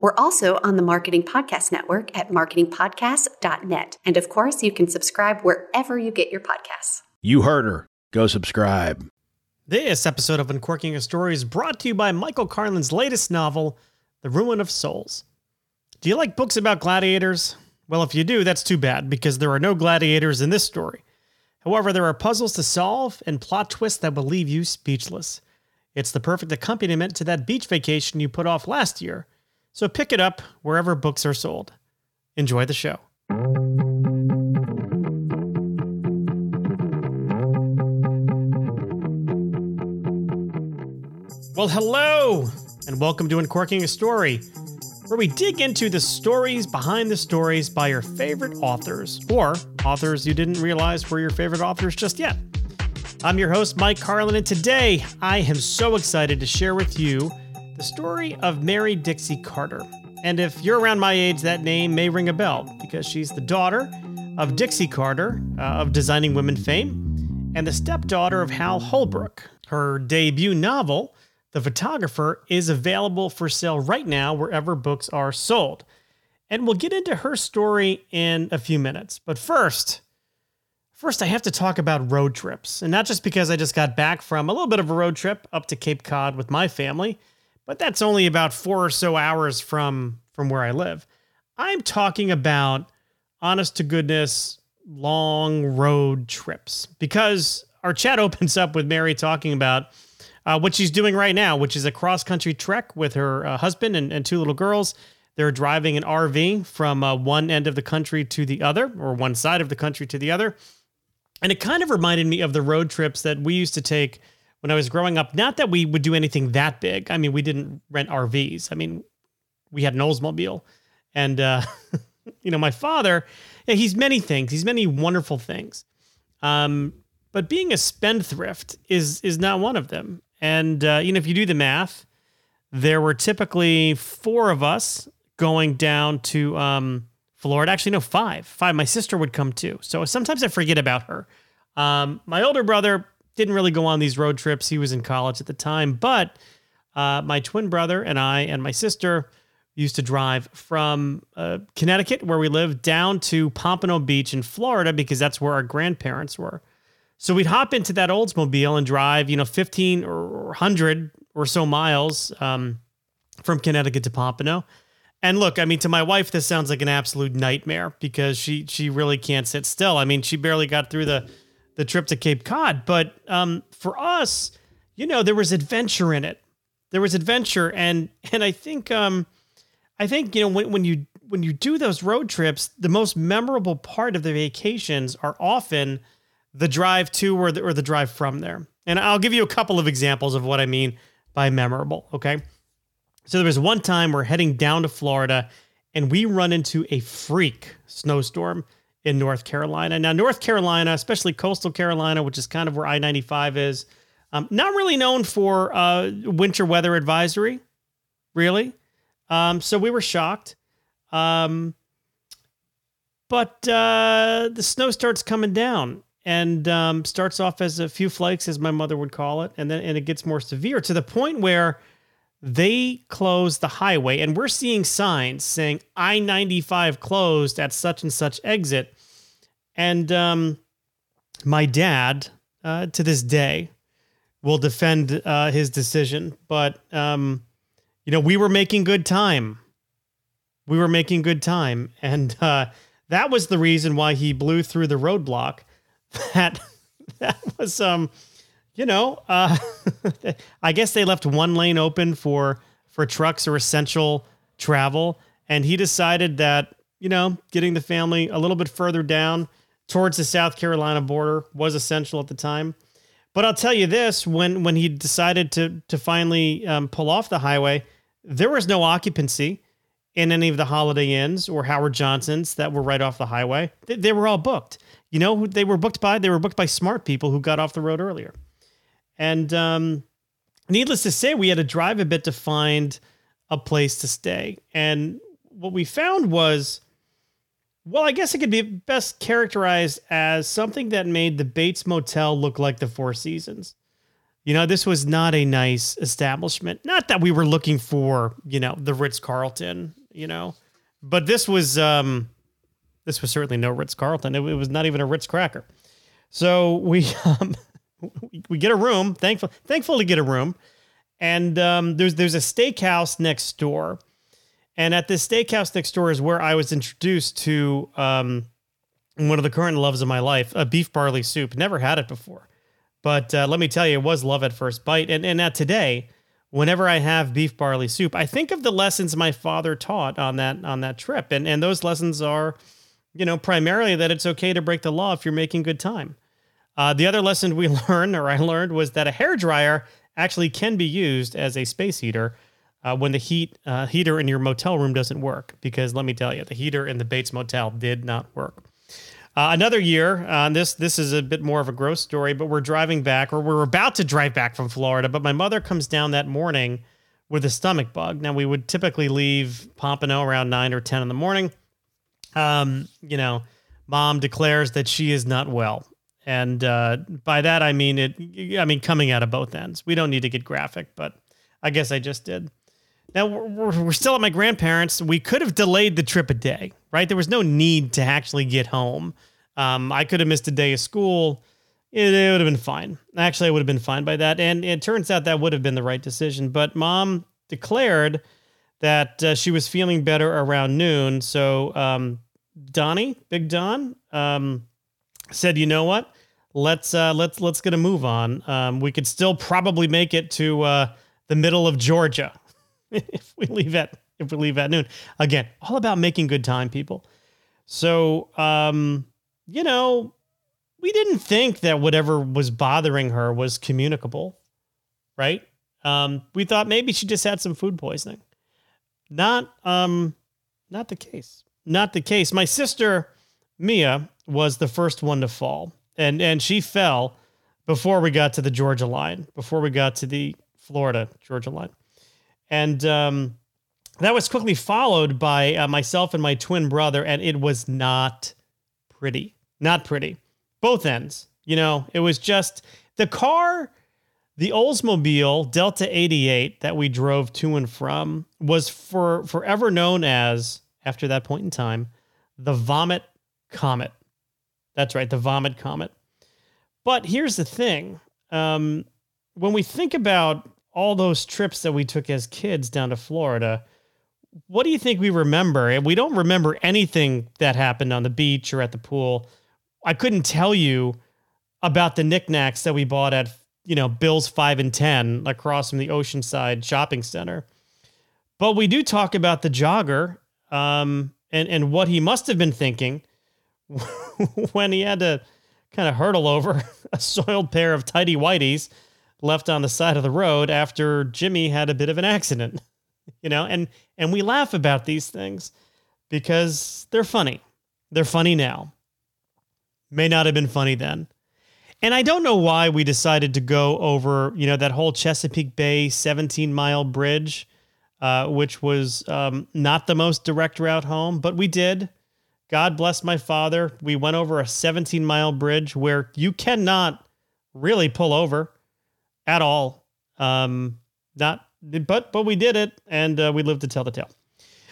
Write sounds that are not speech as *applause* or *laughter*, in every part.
We're also on the Marketing Podcast Network at marketingpodcast.net. And of course, you can subscribe wherever you get your podcasts. You heard her. Go subscribe. This episode of Uncorking a Story is brought to you by Michael Carlin's latest novel, The Ruin of Souls. Do you like books about gladiators? Well, if you do, that's too bad because there are no gladiators in this story. However, there are puzzles to solve and plot twists that will leave you speechless. It's the perfect accompaniment to that beach vacation you put off last year so pick it up wherever books are sold. Enjoy the show. Well, hello, and welcome to Uncorking a Story, where we dig into the stories behind the stories by your favorite authors, or authors you didn't realize were your favorite authors just yet. I'm your host, Mike Carlin, and today I am so excited to share with you the story of Mary Dixie Carter. And if you're around my age, that name may ring a bell because she's the daughter of Dixie Carter uh, of Designing Women fame and the stepdaughter of Hal Holbrook. Her debut novel, The Photographer, is available for sale right now wherever books are sold. And we'll get into her story in a few minutes. But first, First, I have to talk about road trips, and not just because I just got back from a little bit of a road trip up to Cape Cod with my family, but that's only about four or so hours from from where I live. I'm talking about honest to goodness long road trips because our chat *laughs* opens up with Mary talking about uh, what she's doing right now, which is a cross country trek with her uh, husband and, and, two little girls. They're driving an RV from uh, one end of the country to the other, or one side of the country to the other. And it kind of reminded me of the road trips that we used to take when I was growing up. Not that we would do anything that big. I mean, we didn't rent RVs. I mean, we had an Oldsmobile, and uh, *laughs* you know, my father, he's many things. He's many wonderful things. Um, but being a spendthrift is is not one of them. And uh, you know, if you do the math, there were typically four of us going down to um, Florida. Actually, no, five. Five. My sister would come too. So sometimes I forget about her. Um, my older brother didn't really go on these road trips. He was in college at the time, but uh, my twin brother and I and my sister used to drive from uh, Connecticut, where we live, down to Pompano Beach in Florida because that's where our grandparents were. So we'd hop into that Oldsmobile and drive, you know, 15 or 100 or so miles um, from Connecticut to Pompano. And look, I mean, to my wife, this sounds like an absolute nightmare because she she really can't sit still. I mean, she barely got through the the trip to Cape Cod. But um, for us, you know, there was adventure in it. There was adventure, and and I think um, I think you know when when you when you do those road trips, the most memorable part of the vacations are often the drive to or the, or the drive from there. And I'll give you a couple of examples of what I mean by memorable. Okay. So there was one time we're heading down to Florida and we run into a freak snowstorm in North Carolina. Now, North Carolina, especially coastal Carolina, which is kind of where I 95 is, um, not really known for uh, winter weather advisory, really. Um, so we were shocked. Um, but uh, the snow starts coming down and um, starts off as a few flakes, as my mother would call it, and then and it gets more severe to the point where they close the highway and we're seeing signs saying I-95 closed at such and such exit. And um, my dad, uh, to this day, will defend uh, his decision. But, um, you know, we were making good time. We were making good time. And uh, that was the reason why he blew through the roadblock. *laughs* That, that was, um, you know, uh, *laughs* I guess they left one lane open for for trucks or essential travel, and he decided that you know getting the family a little bit further down towards the South Carolina border was essential at the time. But I'll tell you this: when when he decided to to finally um, pull off the highway, there was no occupancy, in any of the Holiday Inns or Howard Johnson's that were right off the highway. They, they were all booked. You know who they were booked by? They were booked by smart people who got off the road earlier. And um, needless to say, we had to drive a bit to find a place to stay. And what we found was, well, I guess it could be best characterized as something that made the Bates Motel look like the Four Seasons. You know, this was not a nice establishment. Not that we were looking for, you know, the Ritz Carlton, you know, but this was um this was certainly no Ritz Carlton. It, it, was not even a Ritz cracker. So we *laughs* um we get a room, thankful thankful to get a room. And um, there's there's a steakhouse next door. And at this steakhouse next door is where I was introduced to um, one of the current loves of my life, a beef barley soup. Never had it before. But uh, let me tell you, it was love at first bite. And, and now today, whenever I have beef barley soup, I think of the lessons my father taught on that on that trip. And and those lessons are, you know, primarily that it's okay to break the law if you're making good time. Uh, the other lesson we *laughs* learned, or I learned, was that a hair dryer actually can be used as a space heater uh, when the heat uh, heater in your motel room doesn't work. Because let me tell you, the heater in the Bates Motel did not work. Uh, another year, uh, this this is a bit more of a gross story, but we're driving back, or we're about to drive back from Florida. But my mother comes down that morning with a stomach bug. Now we would typically leave Pompano around nine or ten in the morning. Um, you know, mom declares that she is not well, and uh, by that I mean it. I mean coming out of both ends. We don't need to get graphic, but I guess I just did. Now we're, we're still at my grandparents. We could have delayed the trip a day, right? There was no need to actually get home. Um, I could have missed a day of school. It, it would have been fine. Actually, I would have been fine by that. And it turns out that would have been the right decision. But mom declared that uh, she was feeling better around noon. So um, Donnie, Big Don, um, said, "You know what? Let's uh, let's let's get a move on. Um, we could still probably make it to uh, the middle of Georgia." *laughs* if we leave at if we leave at noon. Again, all about making good time, people. So, um, you know, we didn't think that whatever was bothering her was communicable, right? Um, we thought maybe she just had some food poisoning. Not, um, not the case. Not the case. My sister Mia was the first one to fall, and and she fell before we got to the Georgia line, before we got to the Florida Georgia line. And um, that was quickly followed by uh, myself and my twin brother, and it was not pretty. Not pretty. Both ends. You know, it was just the car, the Oldsmobile Delta 88 that we drove to and from was for forever known as, after that point in time, the Vomit Comet. That's right, the Vomit Comet. But here's the thing. Um, when we think about all those trips that we took as kids down to Florida, what do you think we remember? And we don't remember anything that happened on the beach or at the pool. I couldn't tell you about the knickknacks that we bought at, you know, Bill's 5 and 10 across from the Oceanside Shopping Center. But we do talk about the jogger um, and, and what he must have been thinking *laughs* when he had to kind of hurdle over *laughs* a soiled pair of tidy whiteys left on the side of the road after Jimmy had a bit of an accident. *laughs* You know, and and we laugh about these things because they're funny. They're funny now. May not have been funny then. And I don't know why we decided to go over, you know, that whole Chesapeake Bay 17 mile bridge, uh, which was um, not the most direct route home, but we did. God bless my father. We went over a 17 mile bridge where you cannot really pull over at all. Um, not, but but we did it, and uh, we lived to tell the tale.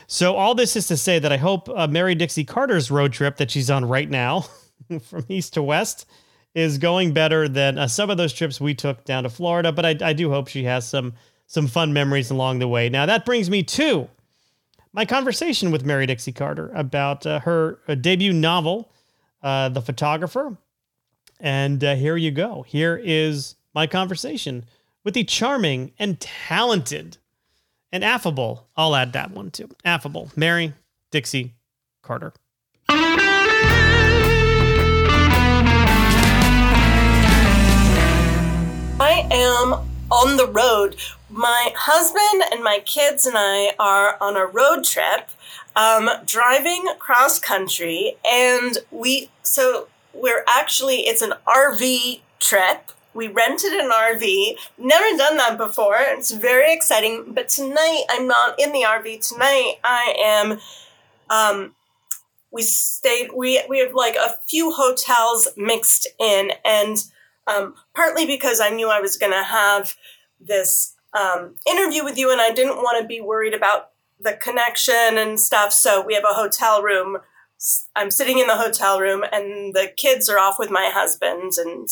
So all this is to say that I hope uh, Mary Dixie Carter's road trip that she's on right now, *laughs* from east to west, is going better than uh, some of those trips we took down to Florida. But I, I do hope she has some some fun memories along the way. Now that brings me to my conversation with Mary Dixie Carter about uh, her uh, debut novel, uh, The Photographer. And uh, here you go. Here is my conversation with the charming and talented and affable, I'll add that one too, affable Mary Dixie Carter. I am on the road. My husband and my kids and I are on a road trip, um, driving cross country, and we so we're actually it's an RV trip. We rented an RV. Never done that before. It's very exciting. But tonight I'm not in the RV. Tonight I am. Um, we stayed. We we have like a few hotels mixed in, and um, partly because I knew I was going to have this um, interview with you, and I didn't want to be worried about the connection and stuff. So we have a hotel room. I'm sitting in the hotel room, and the kids are off with my husband, and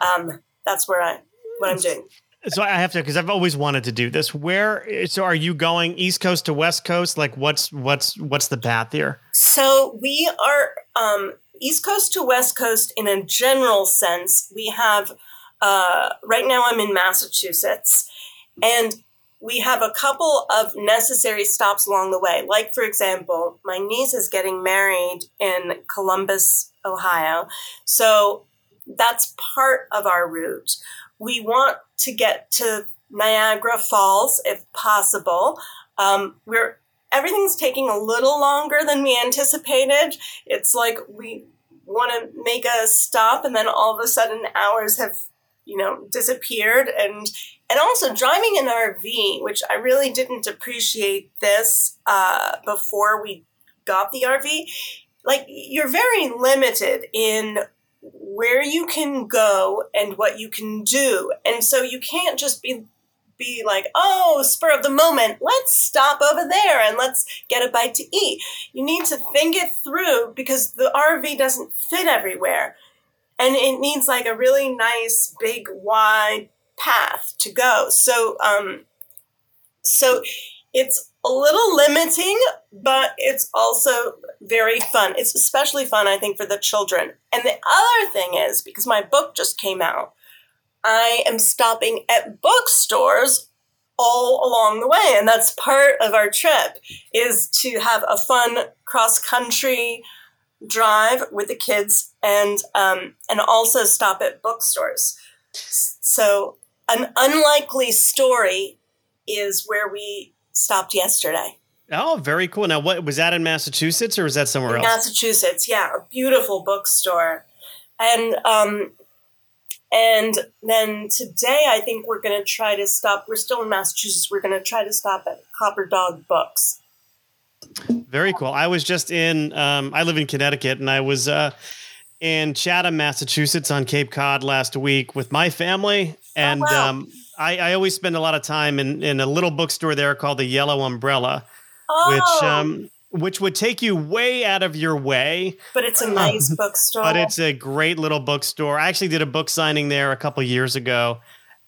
um, that's where I what I'm doing. So I have to because I've always wanted to do this. Where so are you going East Coast to West Coast? Like what's what's what's the path here? So we are um, East Coast to West Coast in a general sense. We have uh, right now I'm in Massachusetts, and we have a couple of necessary stops along the way. Like for example, my niece is getting married in Columbus, Ohio, so that's part of our route. We want to get to Niagara Falls if possible. Um, we're everything's taking a little longer than we anticipated. It's like we want to make a stop, and then all of a sudden hours have you know disappeared and and also driving an RV, which I really didn't appreciate this uh, before we got the RV. Like you're very limited in where you can go and what you can do. And so you can't just be be like, "Oh, spur of the moment, let's stop over there and let's get a bite to eat." You need to think it through because the RV doesn't fit everywhere. And it needs like a really nice big wide path to go. So um so it's a little limiting, but it's also very fun. It's especially fun, I think, for the children. And the other thing is, because my book just came out, I am stopping at bookstores all along the way. And that's part of our trip is to have a fun cross country drive with the kids and um, and also stop at bookstores. So an unlikely story is where we stopped yesterday. Oh, very cool. Now, what was that in Massachusetts or was that somewhere in else? Massachusetts, yeah, a beautiful bookstore, and um, and then today I think we're going to try to stop. We're still in Massachusetts. We're going to try to stop at Copper Dog Books. Very cool. I was just in. Um, I live in Connecticut, and I was uh, in Chatham, Massachusetts, on Cape Cod last week with my family, oh, and. Oh, wow. um, I, I always spend a lot of time in, in a little bookstore there called the Yellow Umbrella, oh. which um, which would take you way out of your way. But it's a nice *laughs* bookstore. But it's a great little bookstore. I actually did a book signing there a couple years ago,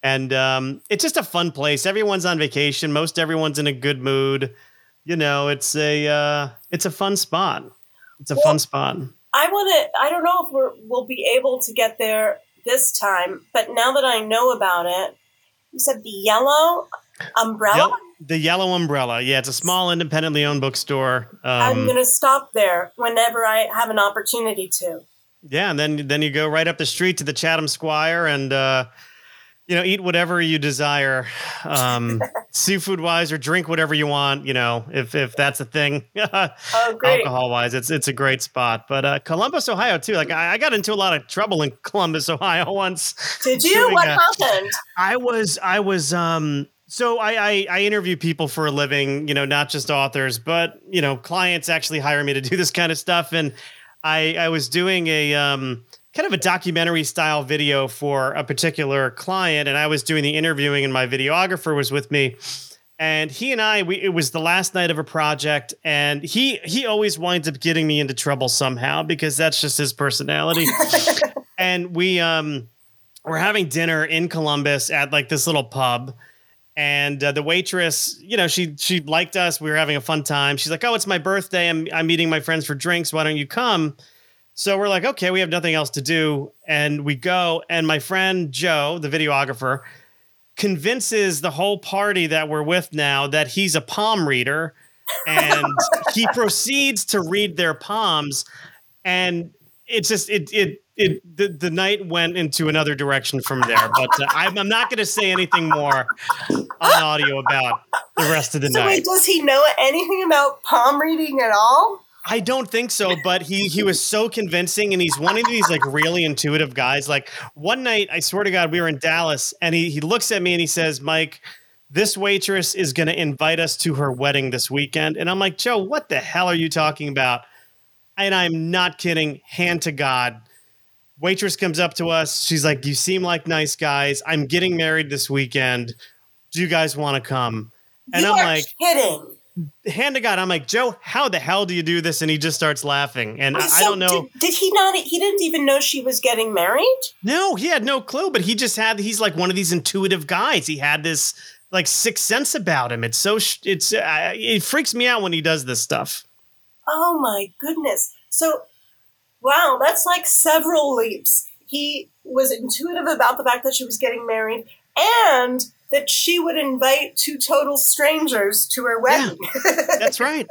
and um, it's just a fun place. Everyone's on vacation. Most everyone's in a good mood. You know, it's a uh, it's a fun spot. It's a well, fun spot. I want to. I don't know if we're, we'll be able to get there this time, but now that I know about it, you said the yellow umbrella? the yellow umbrella. Yeah, it's a small independently owned bookstore. Um, I'm going to stop there whenever I have an opportunity to. Yeah, and then then you go right up the street to the Chatham Squire and uh, you know, eat whatever you desire, um, *laughs* seafood wise, or drink whatever you want. You know, if if that's a thing, *laughs* oh, alcohol wise, it's it's a great spot. But uh, Columbus, Ohio, too. Like I, I, got into a lot of trouble in Columbus, Ohio *laughs* once. Did you? What happened? I was I was um. So I, I I interview people for a living, you know, not just authors, but you know, clients actually hire me to do this kind of stuff, and I I was doing a um kind of a documentary style video for a particular client and I was doing the interviewing and my videographer was with me. And he and I we it was the last night of a project and he he always winds up getting me into trouble somehow because that's just his personality. *laughs* And we um we're having dinner in Columbus at like this little pub. And uh, the waitress you know she she liked us. We were having a fun time. She's like oh it's my birthday. I'm I'm meeting my friends for drinks. Why don't you come so we're like, okay, we have nothing else to do. And we go, and my friend Joe, the videographer, convinces the whole party that we're with now that he's a palm reader. And *laughs* he proceeds to read their palms. And it's just, it, it, it the, the night went into another direction from there. But uh, I'm, I'm not going to say anything more on audio about the rest of the so night. Wait, does he know anything about palm reading at all? I don't think so, but he he was so convincing, and he's one of these like really intuitive guys. Like one night, I swear to God, we were in Dallas, and he he looks at me and he says, "Mike." This waitress is going to invite us to her wedding this weekend. And I'm like, Joe, what the hell are you talking about? And I'm not kidding. Hand to God waitress comes up to us. She's like, "You seem like nice guys. I'm getting married this weekend. Do you guys want to come?" And you I'm like, kidding. Hand to God, I'm like, Joe, how the hell do you do this? And he just starts laughing. And I, I don't know. Did, did he not? He didn't even know she was getting married. No, he had no clue, but he just had, he's like one of these intuitive guys. He had this like sixth sense about him. It's so, it's, uh, it freaks me out when he does this stuff. Oh my goodness! So, wow, that's like several leaps. He was intuitive about the fact that she was getting married and that she would invite two total strangers to her wedding. *laughs* That's right.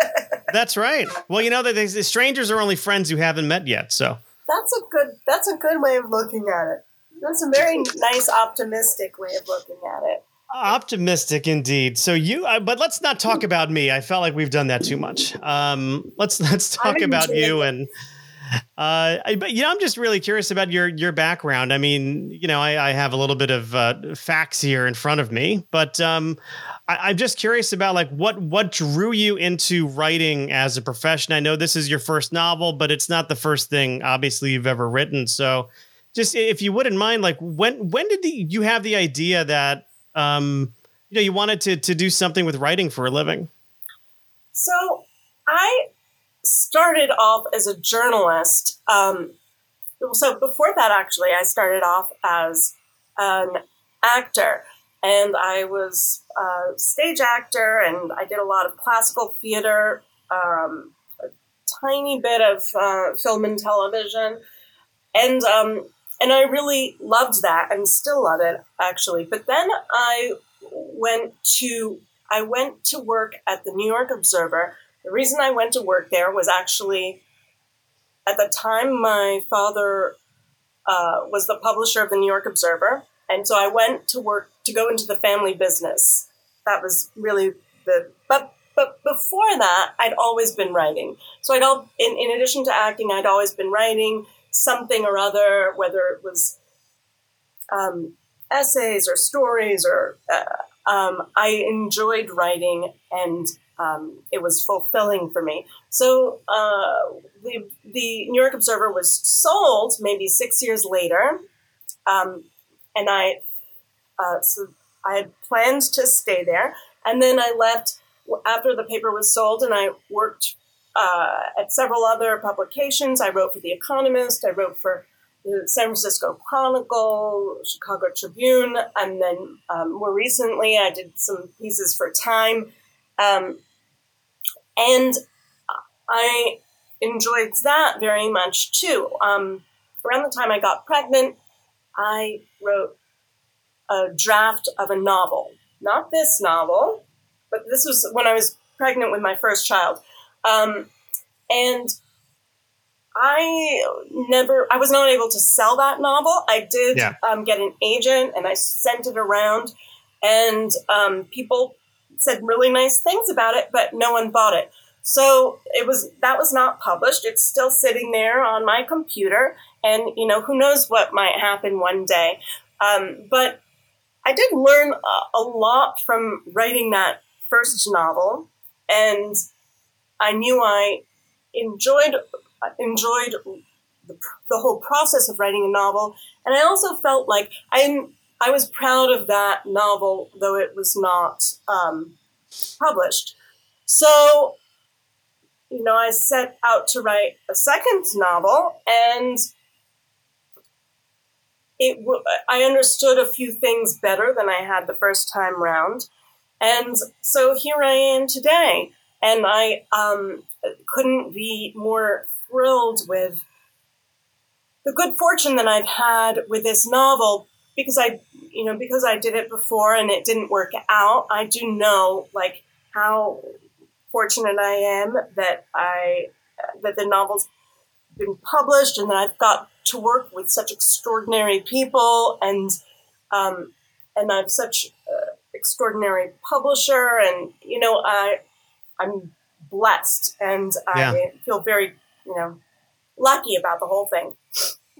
That's right. Well, you know that the strangers are only friends you haven't met yet. So that's a good. That's a good way of looking at it. That's a very nice, optimistic way of looking at it. Optimistic indeed. So you, uh, but let's not talk about me. I felt like we've done that too much. Um, let's *laughs* let's talk about you and. Uh, but you know, I'm just really curious about your your background. I mean, you know, I, I have a little bit of uh, facts here in front of me, but um, I, I'm just curious about like what what drew you into writing as a profession. I know this is your first novel, but it's not the first thing, obviously, you've ever written. So, just if you wouldn't mind, like when when did the, you have the idea that um, you know you wanted to to do something with writing for a living? So I started off as a journalist. Um, so before that, actually, I started off as an actor, and I was a stage actor, and I did a lot of classical theater, um, a tiny bit of uh, film and television, and um, and I really loved that, and still love it actually. But then I went to I went to work at the New York Observer. The reason I went to work there was actually at the time my father uh, was the publisher of the New York Observer, and so I went to work to go into the family business. That was really the but but before that, I'd always been writing. So I'd all in, in addition to acting, I'd always been writing something or other, whether it was um, essays or stories or uh, um, I enjoyed writing and um, it was fulfilling for me. So uh, the, the New York Observer was sold maybe six years later, um, and I uh, so I had planned to stay there, and then I left after the paper was sold, and I worked uh, at several other publications. I wrote for The Economist. I wrote for the San Francisco Chronicle, Chicago Tribune, and then um, more recently, I did some pieces for Time. Um, and I enjoyed that very much too. Um, around the time I got pregnant, I wrote a draft of a novel. Not this novel, but this was when I was pregnant with my first child. Um, and I never, I was not able to sell that novel. I did Yeah. um, get an agent and I sent it around, and um, people said really nice things about it, but no one bought it. So it was that was not published. It's still sitting there on my computer, and you know who knows what might happen one day. Um, but I did learn a, a lot from writing that first novel, and I knew I enjoyed enjoyed the, the whole process of writing a novel, and I also felt like I I was proud of that novel, though it was not um, published. So, you know, I set out to write a second novel, and it w- I understood a few things better than I had the first time round, and so here I am today, and I um, couldn't be more thrilled with the good fortune that I've had with this novel because I, you know, because I did it before and it didn't work out. I do know like how fortunate I am that I that the novels been published and that I've got to work with such extraordinary people and um, and I'm such an extraordinary publisher and you know I I'm blessed and yeah. I feel very you know lucky about the whole thing.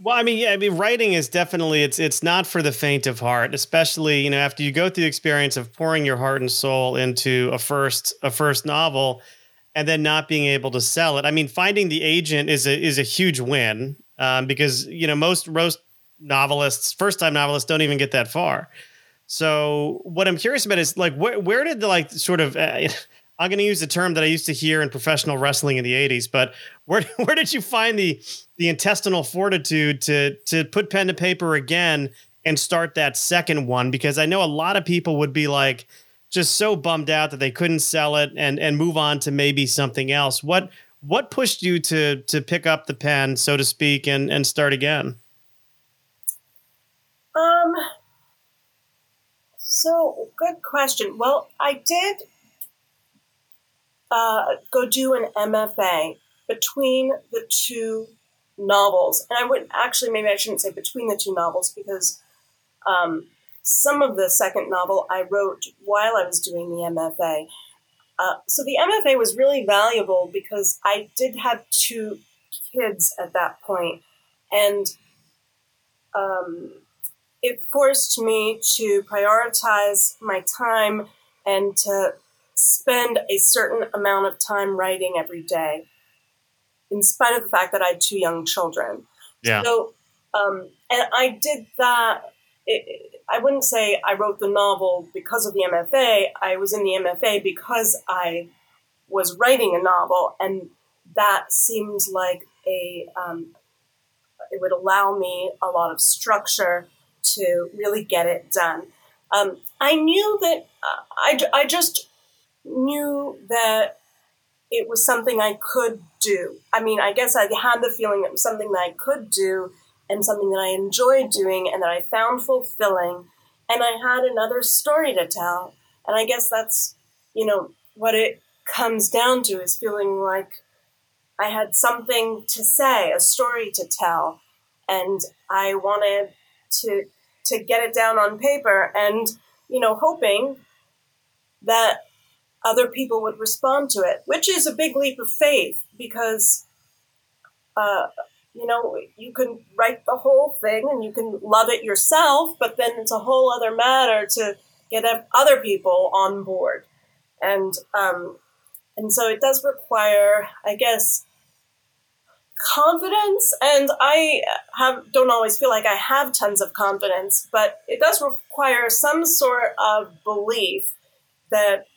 Well, I mean, yeah, I mean, writing is definitely it's it's not for the faint of heart, especially you know after you go through the experience of pouring your heart and soul into a first a first novel, and then not being able to sell it. I mean, finding the agent is a is a huge win um, because you know most most novelists, first time novelists, don't even get that far. So what I'm curious about is like where where did the like sort of uh, *laughs* I'm going to use the term that I used to hear in professional wrestling in the 80s, but where *laughs* where did you find the the intestinal fortitude to to put pen to paper again and start that second one because I know a lot of people would be like just so bummed out that they couldn't sell it and and move on to maybe something else. What what pushed you to to pick up the pen, so to speak, and and start again? Um so good question. Well, I did uh, go do an MFA between the two novels. And I would actually, maybe I shouldn't say between the two novels because um, some of the second novel I wrote while I was doing the MFA. Uh, so the MFA was really valuable because I did have two kids at that point, and um, it forced me to prioritize my time and to spend a certain amount of time writing every day, in spite of the fact that I had two young children. Yeah. So, um, and I did that. It, I wouldn't say I wrote the novel because of the MFA. I was in the MFA because I was writing a novel, and that seemed like a um, it would allow me a lot of structure to really get it done. Um, I knew that uh, I, I just knew that it was something I could do. I mean, I guess I had the feeling it was something that I could do and something that I enjoyed doing and that I found fulfilling. And I had another story to tell. And I guess that's, you know, what it comes down to is feeling like I had something to say, a story to tell. And I wanted to to get it down on paper and, you know, hoping that other people would respond to it, which is a big leap of faith because, uh, you know, you can write the whole thing and you can love it yourself, but then it's a whole other matter to get other people on board. And, um, and so it does require, I guess, confidence and i have don't always feel like i have tons of confidence but it does require some sort of belief that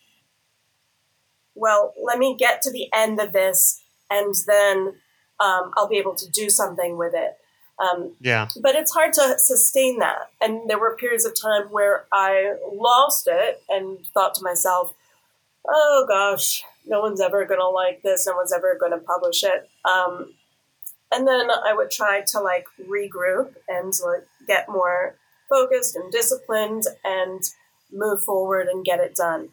well, let me get to the end of this and then um, I'll be able to do something with it. Um, yeah. But it's hard to sustain that. And there were periods of time where I lost it and thought to myself, oh gosh, no one's ever going to like this. No one's ever going to publish it. Um, and then I would try to like regroup and like get more focused and disciplined and move forward and get it done.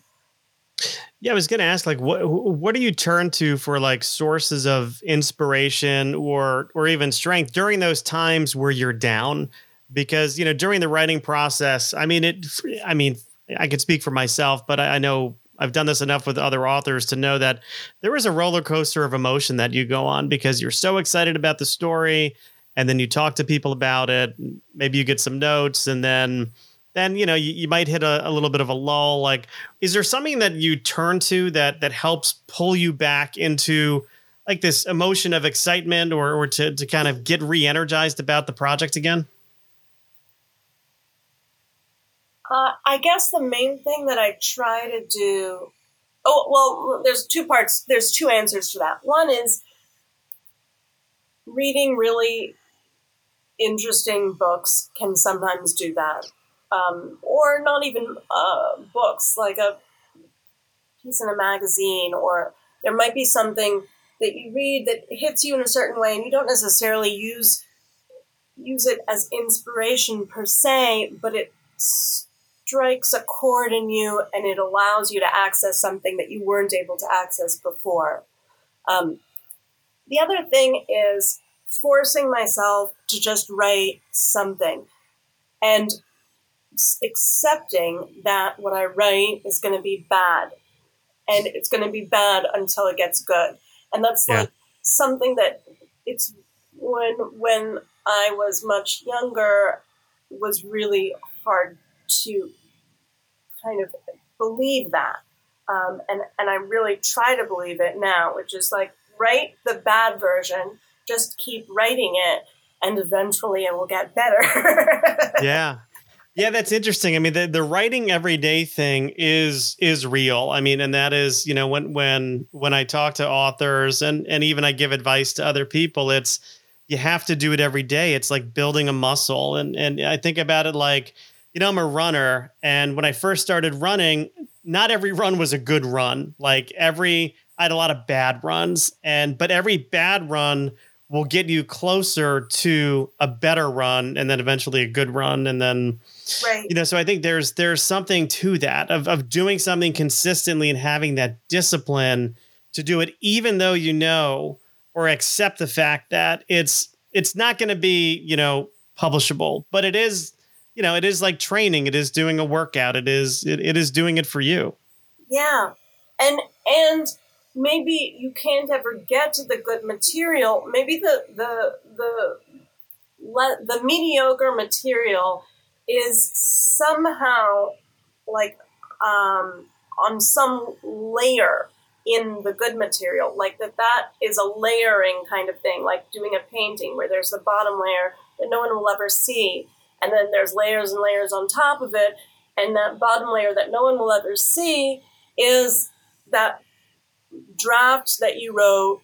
Yeah, I was going to ask, like, what what do you turn to for like sources of inspiration or or even strength during those times where you're down? Because you know, during the writing process, I mean, it. I mean, I could speak for myself, but I, I know I've done this enough with other authors to know that there is a roller coaster of emotion that you go on because you're so excited about the story, and then you talk to people about it. Maybe you get some notes, and then then you know you, you might hit a, a, little bit of a lull. Like is there something that you turn to that that helps pull you back into like this emotion of excitement or or to, to kind of get re-energized about the project again? Uh, i guess the main thing that i try to do oh well there's two parts. There's two answers to that. One is reading really interesting books can sometimes do that um, or not even uh, books, like a piece in a magazine, or there might be something that you read that hits you in a certain way, and you don't necessarily use use it as inspiration per se, but it strikes a chord in you, and it allows you to access something that you weren't able to access before. Um, the other thing is forcing myself to just write something and accepting that what I write is going to be bad and it's going to be bad until it gets good. And that's yeah. like something that it's when when I was much younger was really hard to kind of believe that. Um, and and I really try to believe it now, which is like write the bad version, just keep writing it, and eventually it will get better. *laughs* yeah, yeah, that's interesting. I mean, the, the writing everyday thing is is real. I mean, and that is, you know, when when when I talk to authors and and even I give advice to other people, it's you have to do it every day. It's like building a muscle. And and I think about it like, you know, I'm a runner, and when I first started running, not every run was a good run. Like every I had a lot of bad runs, and but every bad run will get you closer to a better run and then eventually a good run and then right. you know so i think there's there's something to that of, of doing something consistently and having that discipline to do it even though you know or accept the fact that it's it's not going to be you know publishable but it is you know it is like training. It is doing a workout. It is it, it is doing it for you. Yeah. And and maybe you can't ever get to the good material. Maybe the the the the mediocre material is somehow like um, on some layer in the good material like that that is a layering kind of thing like doing a painting where there's the bottom layer that no one will ever see and then there's layers and layers on top of it and that bottom layer that no one will ever see is that draft that you wrote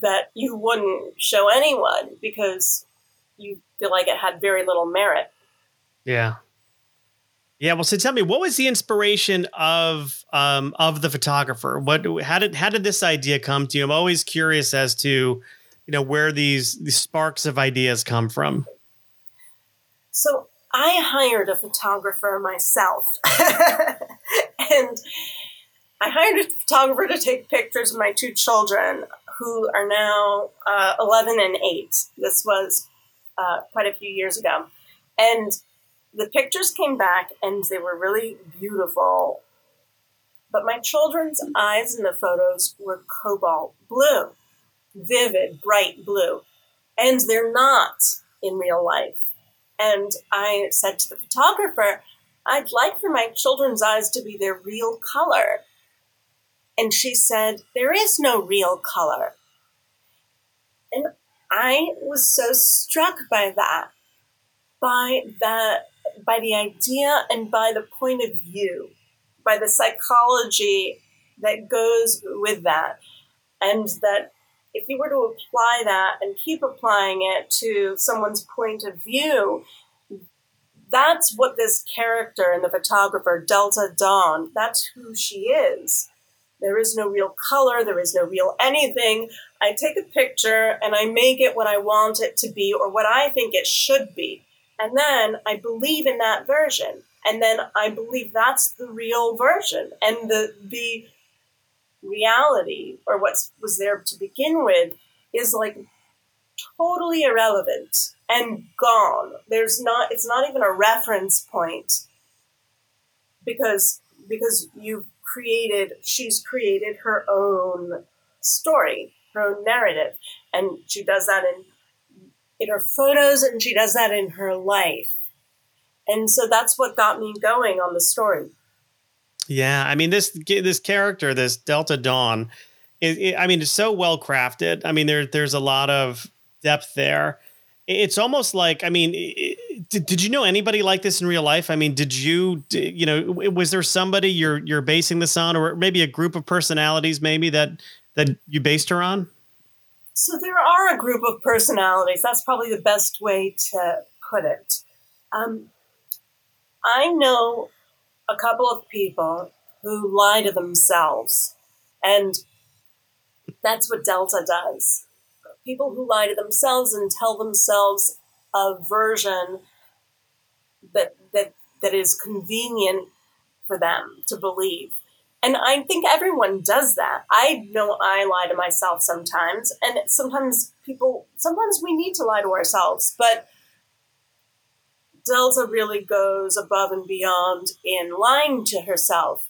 that you wouldn't show anyone because you feel like it had very little merit. Yeah. Yeah, well, so tell me, what was the inspiration of um, of the photographer? What, how did how did this idea come to you? I'm always curious as to, you know, where these these sparks of ideas come from. So I hired a photographer myself, *laughs* and I hired a photographer to take pictures of my two children who are now uh, 11 and 8. This was uh, quite a few years ago. And the pictures came back and they were really beautiful. But my children's eyes in the photos were cobalt blue, vivid, bright blue. And they're not in real life. And I said to the photographer, I'd like for my children's eyes to be their real color. And she said, There is no real color. And I was so struck by that, by that, by the idea and by the point of view, by the psychology that goes with that. And that if you were to apply that and keep applying it to someone's point of view, that's what this character and the photographer, Delta Dawn, that's who she is. There is no real color. There is no real anything. I take a picture and I make it what I want it to be or what I think it should be. And then I believe in that version. And then I believe that's the real version. And the, the reality or what was there to begin with is like totally irrelevant and gone. There's not, it's not even a reference point because, because you've created, she's created her own story, her own narrative. And she does that in, in her photos and she does that in her life. And so that's what got me going on the story. Yeah, I mean this this character, this Delta Dawn, it, it, I mean, it's so well crafted. I mean, there there's a lot of depth there it's almost like i mean did, did you know anybody like this in real life? I mean did you you know was there somebody you're you're basing this on or maybe a group of personalities maybe that that you based her on? So there are a group of personalities. That's probably the best way to put it. Um, i know a couple of people who lie to themselves and that's what delta does. People who lie to themselves and tell themselves a version that that that is convenient for them to believe. And I think everyone does that. I know I lie to myself sometimes, and sometimes people, sometimes we need to lie to ourselves, but Delta really goes above and beyond in lying to herself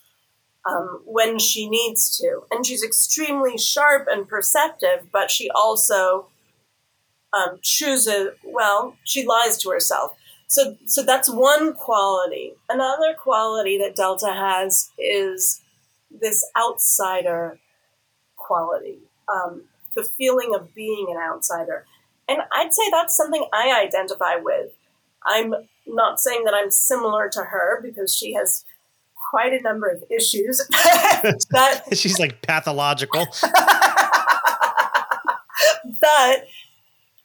um, when she needs to. And she's extremely sharp and perceptive, but she also um, chooses, well, she lies to herself. So, so that's one quality. Another quality that Delta has is this outsider quality, um, the feeling of being an outsider. And I'd say that's something I identify with. I'm not saying that I'm similar to her because she has quite a number of issues. *laughs* but *laughs* she's like pathological. *laughs* but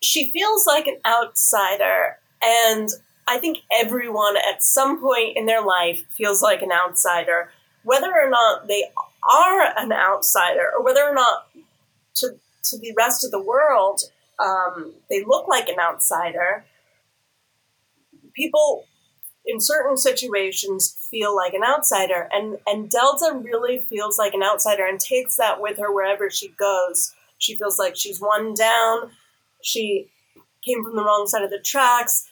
she feels like an outsider and I think everyone at some point in their life feels like an outsider, whether or not they are an outsider or whether or not to, to the rest of the world um, they look like an outsider. People in certain situations feel like an outsider, and, and Delta really feels like an outsider and takes that with her wherever she goes. She feels like she's one down. She came from the wrong side of the tracks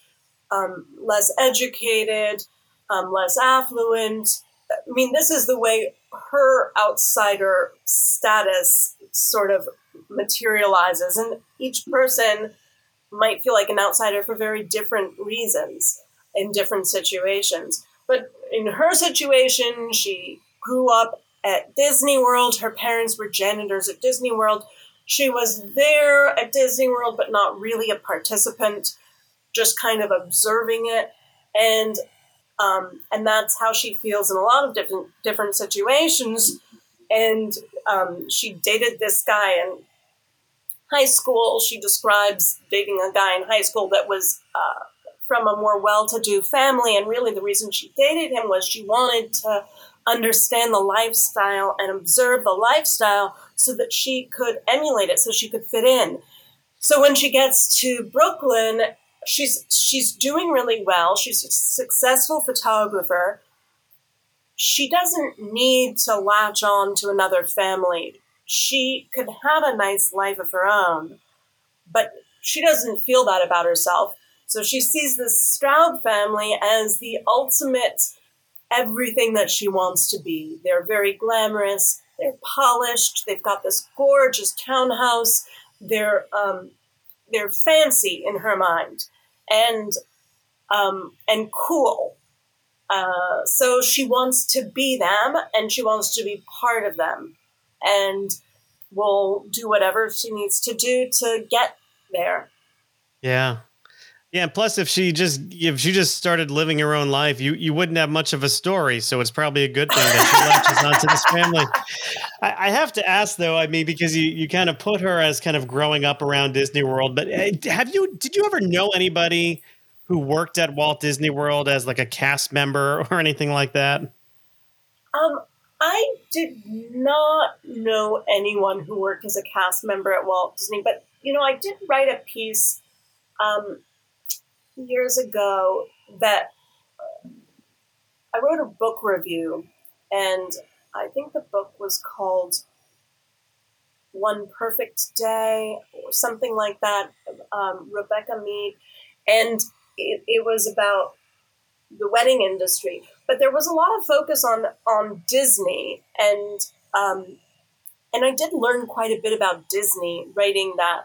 um, less educated, um, less affluent. I mean, this is the way her outsider status sort of materializes. And each person might feel like an outsider for very different reasons in different situations. But in her situation, she grew up at Disney World. Her parents were janitors at Disney World. She was there at Disney World, but not really a participant just kind of observing it. And um, and that's how she feels in a lot of different different situations. And um, she dated this guy in high school. She describes dating a guy in high school that was uh, from a more well-to-do family. And really the reason she dated him was she wanted to understand the lifestyle and observe the lifestyle so that she could emulate it so she could fit in. So when she gets to brooklyn she's she's doing really well. She's a successful photographer. She doesn't need to latch on to another family. She could have a nice life of her own, but she doesn't feel that about herself. So she sees the Stroud family as the ultimate everything that she wants to be. They're very glamorous, they're polished, they've got this gorgeous townhouse, they're um, they're fancy in her mind and um, and cool. Uh, so she wants to be them, and she wants to be part of them, and will do whatever she needs to do to get there. Yeah, yeah. Plus, if she just if she just started living her own life, you you wouldn't have much of a story. So it's probably a good thing that she latches onto this family. I, I, have to ask though, I mean, because you you kind of put her as kind of growing up around Disney World, but eh, have you did you ever know anybody? who worked at Walt Disney World as like a cast member *laughs* or anything like that? Um, I did not know anyone who worked as a cast member at Walt Disney, but you know, I did write a piece um, years ago that I wrote a book review, and I think the book was called One Perfect Day or something like that. Um, Rebecca Mead, and it, it was about the wedding industry, but there was a lot of focus on on Disney, and um, and I did learn quite a bit about Disney writing that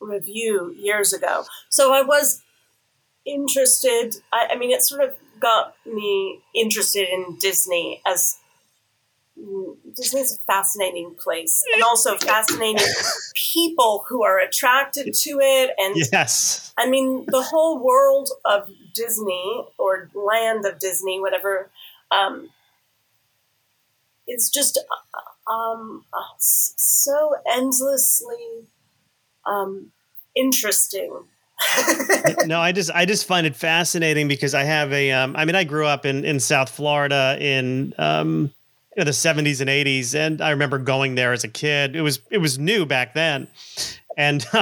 review years ago. So I was interested. I, I mean, it sort of got me interested in Disney as Disney's a fascinating place and also fascinating people who are attracted to it. And yes, I mean, the whole world of Disney or land of Disney, whatever, um, it's just uh, um, uh, so endlessly um, interesting. *laughs* no, I just I just find it fascinating because I have a um, I mean I grew up in in South Florida in um, you know, the 70s and 80s and I remember going there as a kid. It was it was new back then. And *laughs*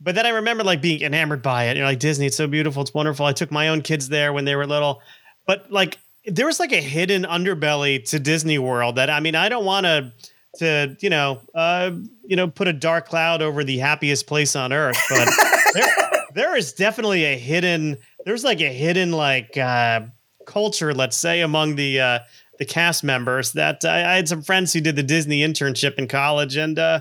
but then I remember like being enamored by it. You know, like Disney, it's so beautiful, it's wonderful. I took my own kids there when they were little. But like there was like a hidden underbelly to Disney World that I mean, I don't want to to you know uh, you know put a dark cloud over the happiest place on earth, but *laughs* there, there is definitely a hidden. There's like a hidden like uh, culture, let's say, among the uh, the cast members. That I, I had some friends who did the Disney internship in college, and uh,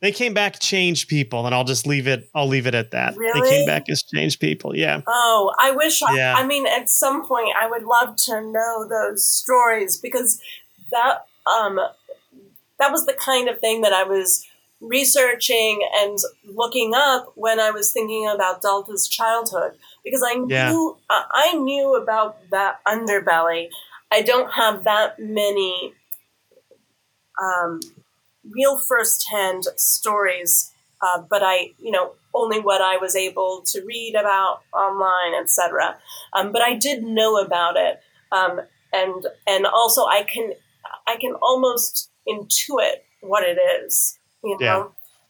they came back changed people, and I'll just leave it. I'll leave it at that. Really? They came back as changed people. Yeah. Oh, I wish. Yeah. I, I mean, at some point, I would love to know those stories because that um, that was the kind of thing that I was researching and looking up when I was thinking about Delta's childhood because I knew Yeah. I I knew about that underbelly. I don't have that many um, real firsthand stories, uh, but I, you know, only what I was able to read about online, etc. Um, but I did know about it, um, and and also I can I can almost intuit what it is. You know, Yeah.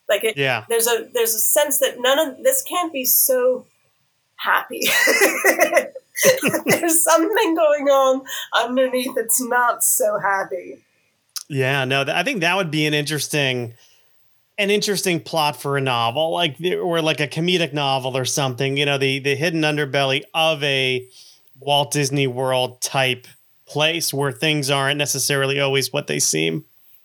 like it. Yeah. There's a there's a sense that none of this can't be so happy. *laughs* there's something going on underneath that's not so happy. Yeah, no, th- I think that would be an interesting, an interesting plot for a novel, like or like a comedic novel or something. You know, the the hidden underbelly of a Walt Disney World type place where things aren't necessarily always what they seem.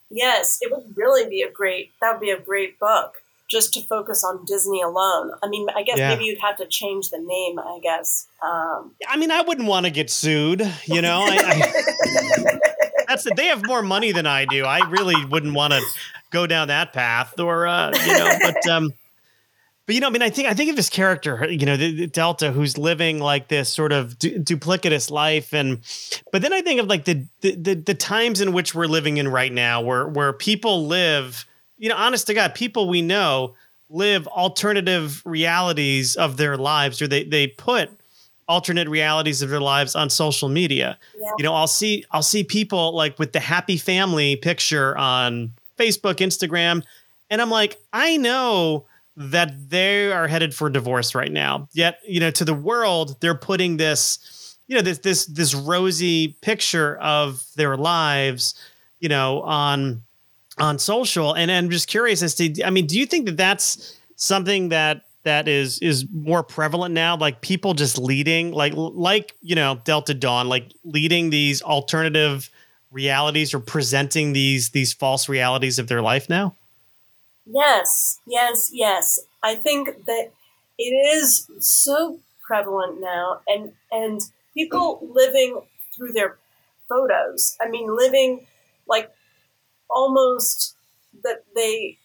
Yes, it would really be a great. That would be a great book just to focus on Disney alone. I mean, I guess Yeah. maybe you'd have to change the name. I guess. Um, I mean, I wouldn't want to get sued. You know, I, I, *laughs* that's it. They have more money than I do. I really wouldn't want to go down that path, or uh, you know, but um, but you know, I mean, I think I think of this character, you know, the, the Delta, who's living like this sort of du- duplicitous life, and but then I think of like the, the the the times in which we're living in right now, where where people live, you know, honest to God, people we know live alternative realities of their lives, or they they put alternate realities of their lives on social media. Yeah. You know, I'll see I'll see people like with the happy family picture on Facebook, Instagram, and I'm like, I know that they are headed for divorce right now. Yet, you know, to the world, they're putting this, you know, this this this rosy picture of their lives, you know, on on social. And I'm just curious as to, I mean, do you think that that's something that that is is more prevalent now? Like people just leading, like like you know, Delta Dawn, like leading these alternative realities or presenting these these false realities of their life now. Yes, yes, yes. I think that it is so prevalent now, and and people living through their photos. I mean, living like almost that they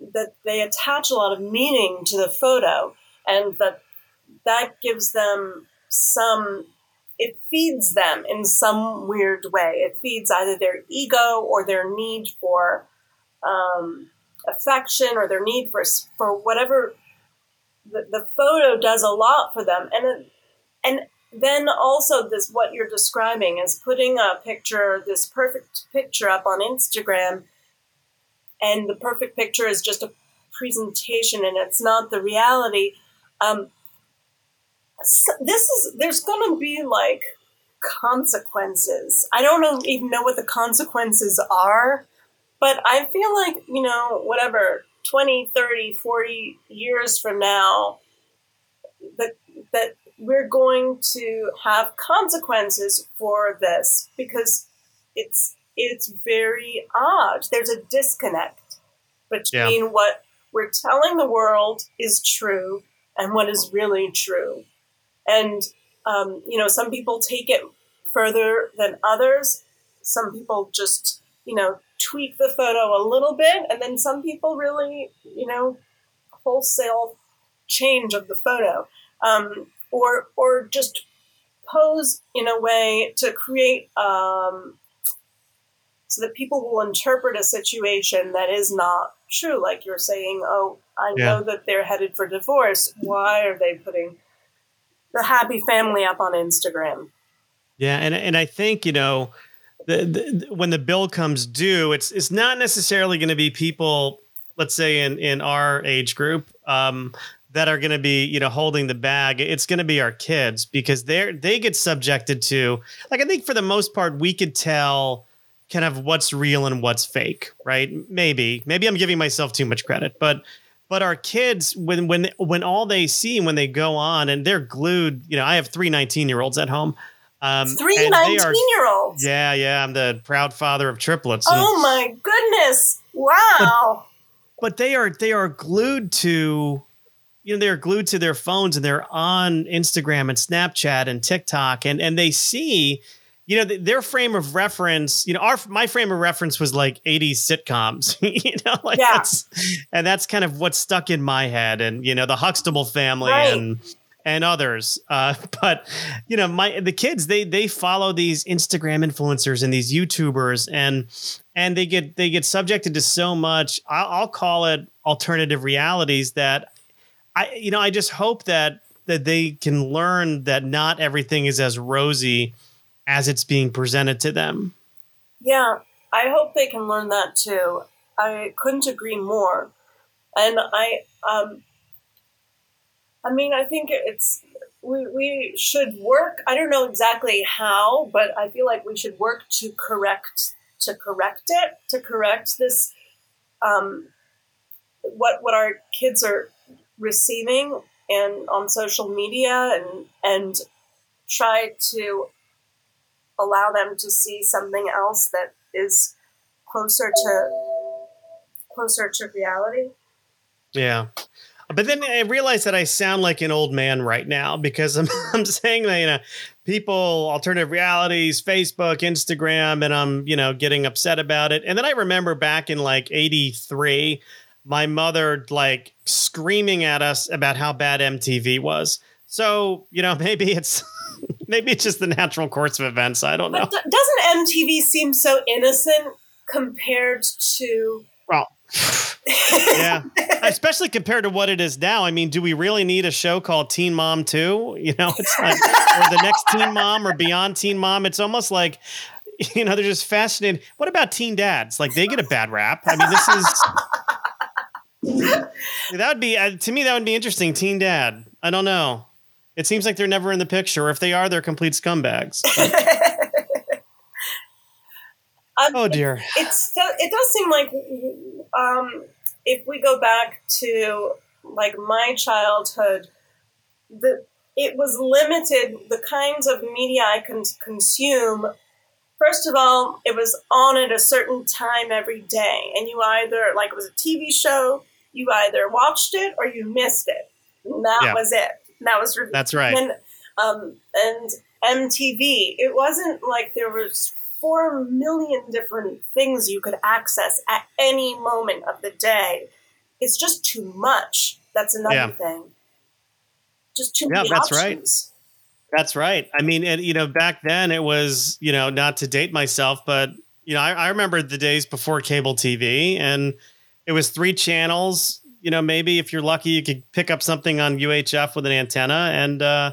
that they attach a lot of meaning to the photo, and that that gives them some. It feeds them in some weird way. It feeds either their ego or their need for. Um, affection or their need for for whatever the, the photo does a lot for them. And and then also this what you're describing is putting a picture this perfect picture up on Instagram and the perfect picture is just a presentation and it's not the reality. Um, so this is there's to be like consequences. I don't even know what the consequences are but I feel like, you know, whatever, 20, 30, 40 years from now, that, that we're going to have consequences for this because it's, it's very odd. There's a disconnect between what we're telling the world is true and what is really true. And, um, you know, some people take it further than others. Some people just, you know, tweak the photo a little bit, and then some people really, you know, wholesale change of the photo, um, or or just pose in a way to create um, so that people will interpret a situation that is not true. Like you're saying, oh, I Yeah. know that they're headed for divorce. Why are they putting the happy family up on Instagram? Yeah, and and I think you know, the, the, when the bill comes due, it's it's not necessarily going to be people, let's say in in our age group, um, that are going to be you know holding the bag. It's going to be our kids because they're they get subjected to like i think for the most part we could tell kind of what's real and what's fake right? Maybe maybe i'm giving myself too much credit but but our kids when when when all they see when they go on and they're glued you know i have three 19 year olds at home um, three 19 year olds yeah yeah i'm the proud father of triplets oh my goodness wow but, but they are they are glued to you know they're glued to their phones and they're on Instagram and Snapchat and TikTok and and they see you know their frame of reference you know our my frame of reference was like 80s sitcoms *laughs* you know like yeah. that's and that's kind of what stuck in my head and you know the Huxtable family right. and and others uh, *laughs* but you know my the kids they they follow these Instagram influencers and these YouTubers and and they get they get subjected to so much I'll, I'll call it alternative realities that I you know I just hope that that they can learn that not everything is as rosy as it's being presented to them. Yeah, I hope they can learn that too. I couldn't agree more. And I um I mean I think it's we, we should work I don't know exactly how, but I feel like we should work to correct to correct it, to correct this um what what our kids are receiving and on social media and and try to allow them to see something else that is closer to closer to reality. Yeah. But then I realize that I sound like an old man right now because I'm, *laughs* I'm saying that, you know, people, alternative realities, Facebook, Instagram, and I'm, you know, getting upset about it. And then I remember back in like 83, my mother like screaming at us about how bad MTV was. So, you know, *laughs* maybe it's maybe it's just the natural course of events. I don't know. But doesn't MTV seem so innocent compared to well *laughs* yeah, especially compared to what it is now. I mean, do we really need a show called Teen Mom 2? *laughs* You know, it's like or the next Teen Mom or Beyond Teen Mom. It's almost like *laughs* you know, they're just fascinated. What about teen dads? Like they get a bad rap. I mean, this is that would be uh, to me that would be interesting. Teen dad. I don't know. It seems like they're never in the picture. Or if they are, they're complete scumbags. Um, oh dear. It, it's it does seem like um, if we go back to like my childhood, the it was limited the kinds of media I can consume. First of all, it was on at a certain time every day, and you either like it was a TV show, you either watched it or you missed it. And that yeah. was it. That was that's right. And, um, and MTV. It wasn't like there was four million different things you could access at any moment of the day. It's just too much. That's another yeah. thing. Just too yeah, many that's options. right. That's right. I mean, and you know, back then it was, you know, not to date myself, but you know, I, I remember the days before cable TV, and it was three channels. You know, maybe if you're lucky, you could pick up something on UHF with an antenna, and uh,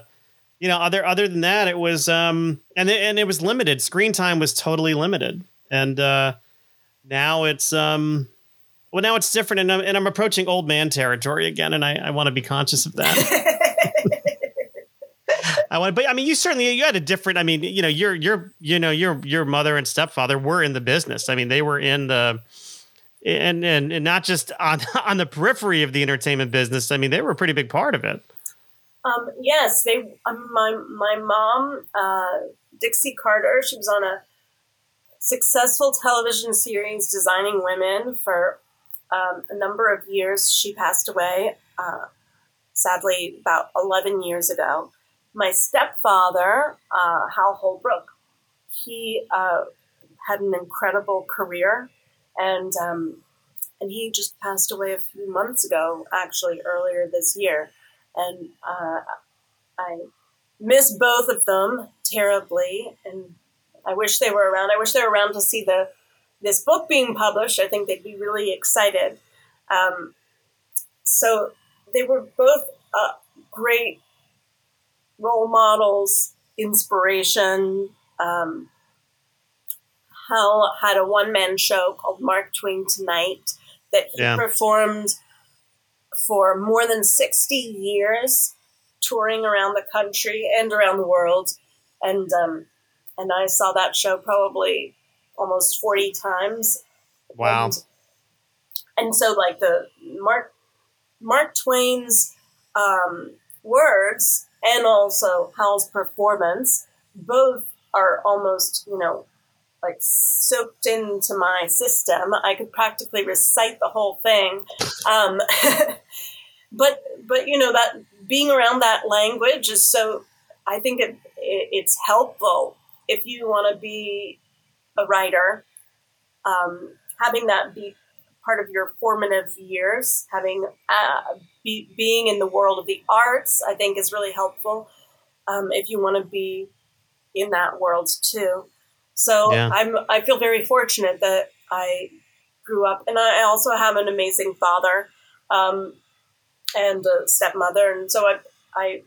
you know, other other than that, it was um, and it, and it was limited. Screen time was totally limited, and uh, now it's um, well, now it's different, and I'm, and I'm approaching old man territory again, and I, I want to be conscious of that. *laughs* I want, but I mean, you certainly you had a different. I mean, you know, your your you know your your mother and stepfather were in the business. I mean, they were in the and and and not just on *laughs* on the periphery of the entertainment business. I mean, they were a pretty big part of it. Um, yes, they. Um, my my mom, uh, Dixie Carter. She was on a successful television series, Designing Women, for um, a number of years. She passed away, uh, sadly, about eleven years ago. My stepfather, uh, Hal Holbrook, he uh, had an incredible career and um, and he just passed away a few months ago, actually earlier this year, and uh, I miss both of them terribly, and I wish they were around. I wish they were around to see the this book being published. I think they'd be really excited. Um, so they were both uh, great role models, inspiration. Um, Hal had a one man show called Mark Twain Tonight that he yeah. performed for more than 60 years, touring around the country and around the world. And, um, and I saw that show probably almost 40 times. Wow. And, and so like the Mark, Mark Twain's, um, words and also Hal's performance both are almost, you know, like soaked into my system. I could practically recite the whole thing. Um, *laughs* but but you know that being around that language is so. I think it, it it's helpful if you want to be a writer. Um, having that be part of your formative years, having uh, be, being in the world of the arts, I think is really helpful. Um, if you want to be in that world too. So yeah. I'm I feel very fortunate that I grew up, and I also have an amazing father um, and a stepmother, and so I I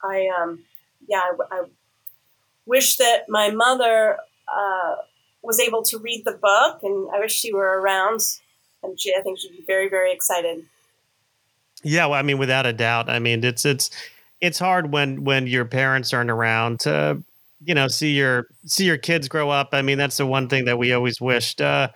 I um yeah I, I wish that my mother uh, was able to read the book, and I wish she were around, and she I think she'd be very very excited. Yeah, well, I mean, without a doubt. I mean, it's it's it's hard when when your parents aren't around to you know see your see your kids grow up i mean that's the one thing that we always wished uh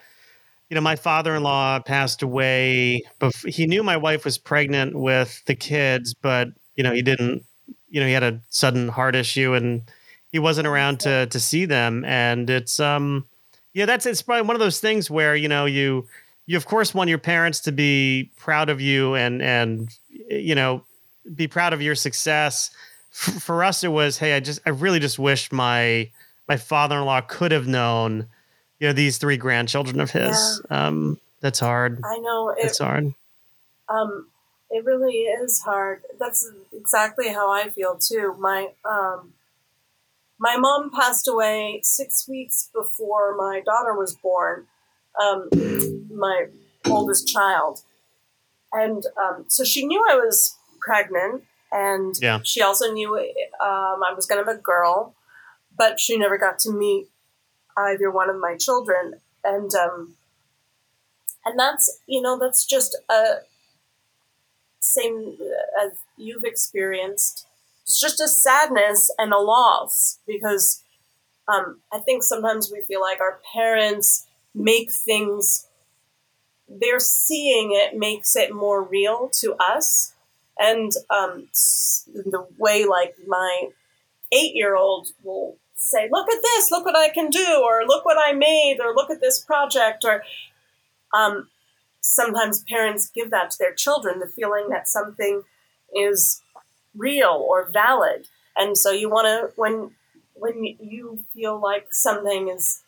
you know my father-in-law passed away before he knew my wife was pregnant with the kids but you know he didn't you know he had a sudden heart issue and he wasn't around to to see them. And it's um yeah that's it's probably one of those things where you know you you of course want your parents to be proud of you and and you know be proud of your success f- for us it was hey i just i really just wish my my father-in-law could have known you know these three grandchildren of his. Yeah. um that's hard. I know it, it's hard. Um it really is hard. That's exactly how i feel too. My um my mom passed away six weeks before my daughter was born um my oldest child. And um, so she knew i was pregnant and yeah. she also knew um, I was going to have a girl, but she never got to meet either one of my children, and um, and that's you know that's just a same as you've experienced. It's just a sadness and a loss because um, I think sometimes we feel like our parents make things. They're seeing it makes it more real to us and um, the way like my eight year old will say, "Look at this! Look what I can do!" or "Look what I made!" or "Look at this project!" or um, sometimes parents give that to their children, the feeling that something is real or valid, and so you want to when when you feel like something is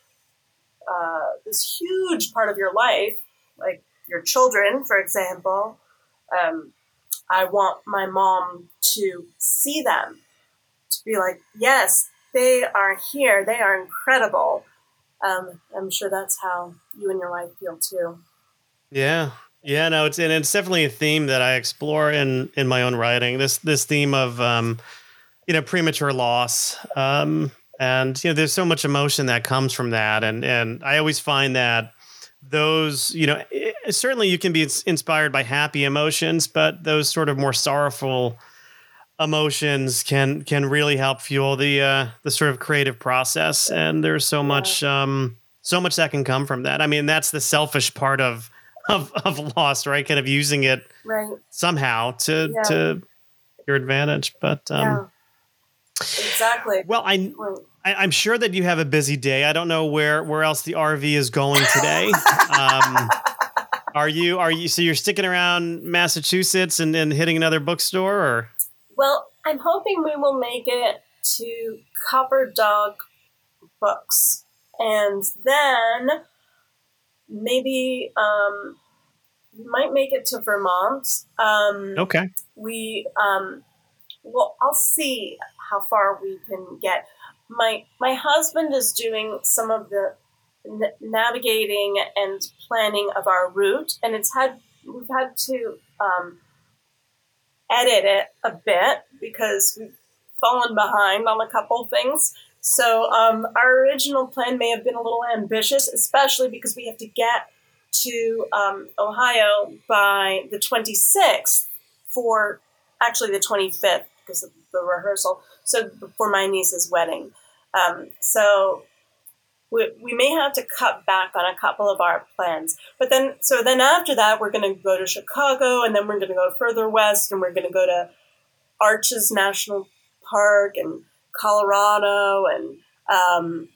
uh, this huge part of your life, like your children, for example. Um, I want my mom to see them, to be like, yes, they are here. They are incredible. Um, I'm sure that's how you and your wife feel too. Yeah. Yeah, no, it's and it's definitely a theme that I explore in in my own writing. This this theme of um, you know premature loss, um, and you know there's so much emotion that comes from that, and and I always find that those you know it, certainly you can be inspired by happy emotions but those sort of more sorrowful emotions can can really help fuel the uh the sort of creative process. And there's so much um so much that can come from that. I mean that's the selfish part of of of lost right? Kind of using it right. somehow to yeah. to your advantage. But um yeah. exactly. well i I, am sure that you have a busy day. I don't know where where else the RV is going today. *laughs* um, are you are you so you're sticking around Massachusetts and, and hitting another bookstore or? Well, I'm hoping we will make it to Copper Dog Books, and then maybe um, we might make it to Vermont. Um, okay. We um, well, I'll see how far we can get my my husband is doing some of the n- navigating and planning of our route, and it's had we've had to um, edit it a bit because we've fallen behind on a couple things. So um, our original plan may have been a little ambitious, especially because we have to get to um, Ohio by the 26th for actually the 25th because the rehearsal. So for my niece's wedding. Um, so we, we may have to cut back on a couple of our plans. But then, so then after that, we're going to go to Chicago and then we're going to go further west and we're going to go to Arches National Park and Colorado and, um,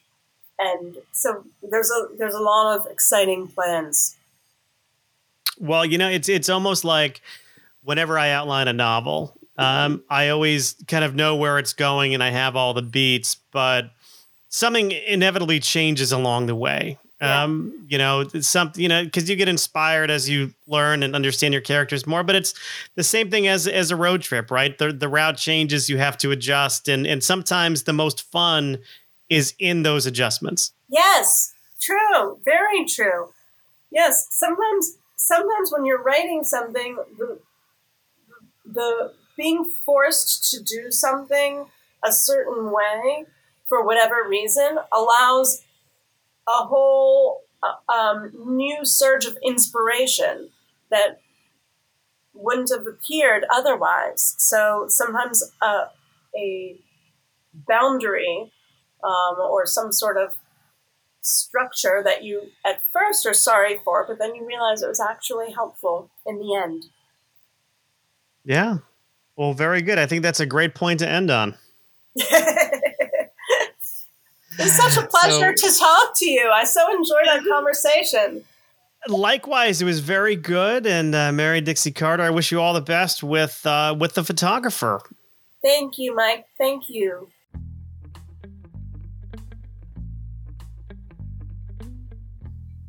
and so there's a, there's a lot of exciting plans. Well, you know, it's, it's almost like whenever I outline a novel, um, I always kind of know where it's going and I have all the beats, but something inevitably changes along the way. Yeah. Um, you know, something, you know, because you get inspired as you learn and understand your characters more. But it's the same thing as as a road trip, right? The the route changes, you have to adjust, and and sometimes the most fun is in those adjustments. Yes, true, very true. Yes, sometimes sometimes when you're writing something, the the being forced to do something a certain way for whatever reason allows a whole uh, um, new surge of inspiration that wouldn't have appeared otherwise. So sometimes uh, a boundary um, or some sort of structure that you at first are sorry for, but then you realize it was actually helpful in the end. Yeah. Well, very good. I think that's a great point to end on. *laughs* It's such a pleasure so, to talk to you. I so enjoyed our conversation. Likewise, it was very good. And uh, Mary Dixie Carter, I wish you all the best with uh, with the photographer. Thank you, Mike. Thank you.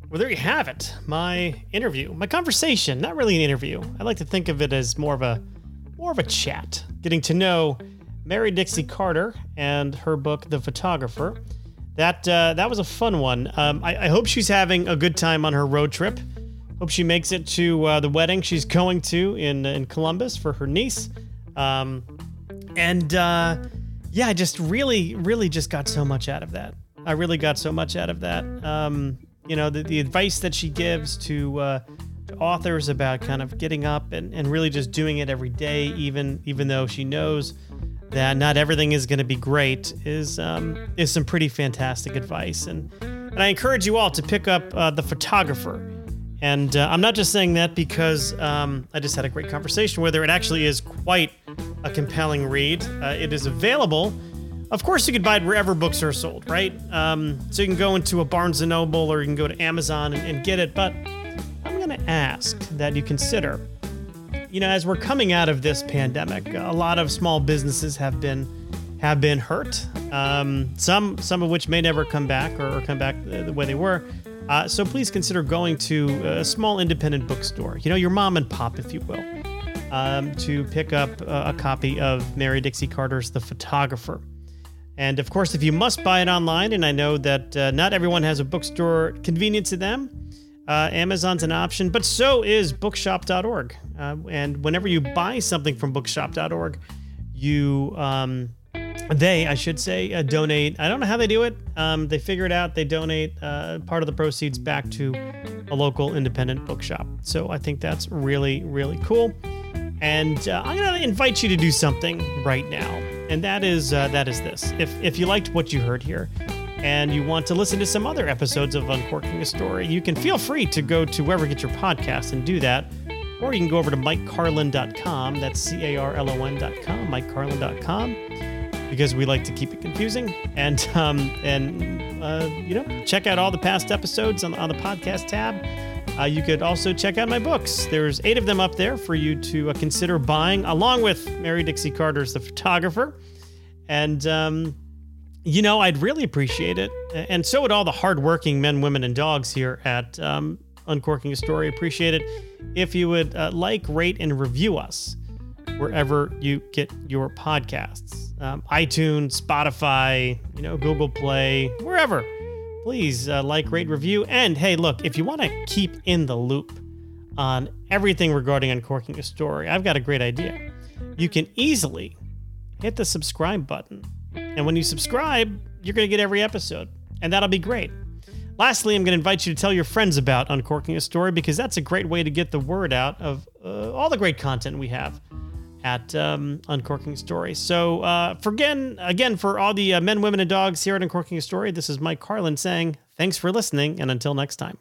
Well, there you have it. My interview, my conversation. Not really an interview. I like to think of it as more of a more of a chat, getting to know Mary Dixie Carter and her book, The Photographer. That uh, that was a fun one. Um, I, I, hope she's having a good time on her road trip. Hope she makes it to uh, the wedding she's going to in in Columbus for her niece. Um, and uh, yeah, I just really, really just got so much out of that. I really got so much out of that. Um, you know, the, the advice that she gives to, uh, authors about kind of getting up and, and really just doing it every day, even even though she knows that not everything is going to be great is um, is some pretty fantastic advice, and and I encourage you all to pick up uh, the photographer. And uh, I'm not just saying that because um, I just had a great conversation with her. It actually is quite a compelling read. Uh, it is available. Of course, you can buy it wherever books are sold, right? Um, so you can go into a Barnes and Noble or you can go to Amazon and, and get it. But I'm going to ask that you consider you know, as we're coming out of this pandemic, a lot of small businesses have been have been hurt. Um, some some of which may never come back or, or come back the way they were. Uh, so please consider going to a small independent bookstore. You know, your mom and pop, if you will, um, to pick up a, a copy of Mary Dixie Carter's The Photographer. And of course, if you must buy it online, and I know that uh, not everyone has a bookstore convenient to them, uh, Amazon's an option, but so is bookshop.org. Uh, and whenever you buy something from bookshop.org, you, um, they, I should say, uh, donate. I don't know how they do it. Um, they figure it out. They donate uh, part of the proceeds back to a local independent bookshop. So I think that's really, really cool. And uh, I'm gonna invite you to do something right now, and that is uh, that is this. If if you liked what you heard here, and you want to listen to some other episodes of Uncorking a Story, you can feel free to go to wherever you get your podcast and do that. Or you can go over to MikeCarlon.com. That's C A R L O N.com, MikeCarlon.com, because we like to keep it confusing. And, um, and uh, you know, check out all the past episodes on, on the podcast tab. Uh, you could also check out my books. There's eight of them up there for you to uh, consider buying, along with Mary Dixie Carter's The Photographer. And, um, you know, I'd really appreciate it. And so would all the hardworking men, women, and dogs here at um, Uncorking a Story. Appreciate it if you would uh, like, rate, and review us wherever you get your podcasts um, iTunes, Spotify, you know, Google Play, wherever. Please uh, like, rate, review. And hey, look, if you want to keep in the loop on everything regarding Uncorking a Story, I've got a great idea. You can easily hit the subscribe button and when you subscribe, you're going to get every episode, and that'll be great. Lastly, I'm going to invite you to tell your friends about Uncorking a Story because that's a great way to get the word out of uh, all the great content we have at um, Uncorking Story. So, uh, for again, again, for all the uh, men, women, and dogs here at Uncorking a Story, this is Mike Carlon saying thanks for listening, and until next time.